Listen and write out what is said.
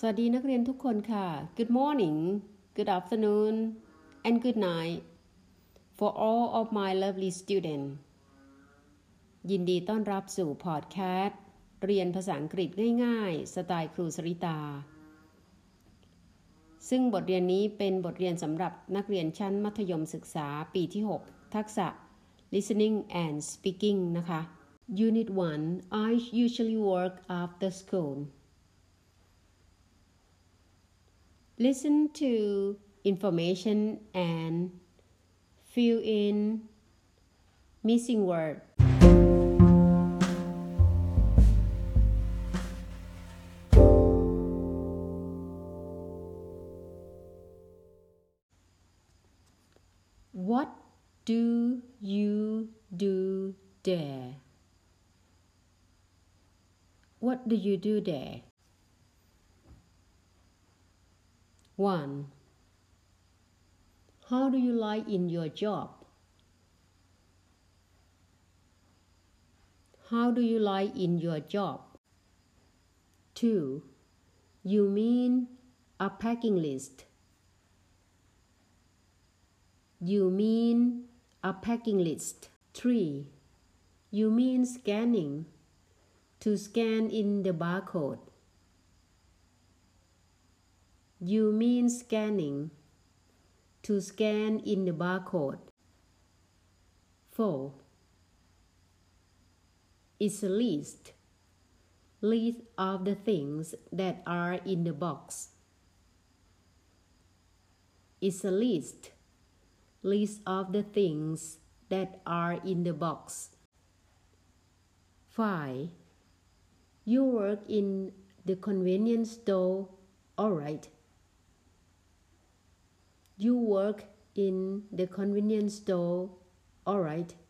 สวัสดีนักเรียนทุกคนค่ะ Good morning Good afternoon and good night for all of my lovely students ยินดีต้อนรับสู่พอดแคสต์เรียนภาษาอังกฤษง่ายๆ สไตล์ครูสริตา ซึ่งบทเรียนนี้เป็นบทเรียนสำหรับนักเรียนชั้นมัธยมศึกษาปีที่ 6 ทักษะ listening and speaking นะคะ Unit 1 I usually work after school Listen to information and fill in missing word. What do you do there? What do you do there? 1. How do you like in your job? How do you like in your job? 2. You mean a packing list. You mean a packing list. 3. You mean scanning. To scan in the barcode. You mean scanning. To scan in the barcode. 4. It's a list. List of the things that are in the box. It's a list. List of the things that are in the box. 5. You work in the convenience store, alright. You work in the convenience store, alright.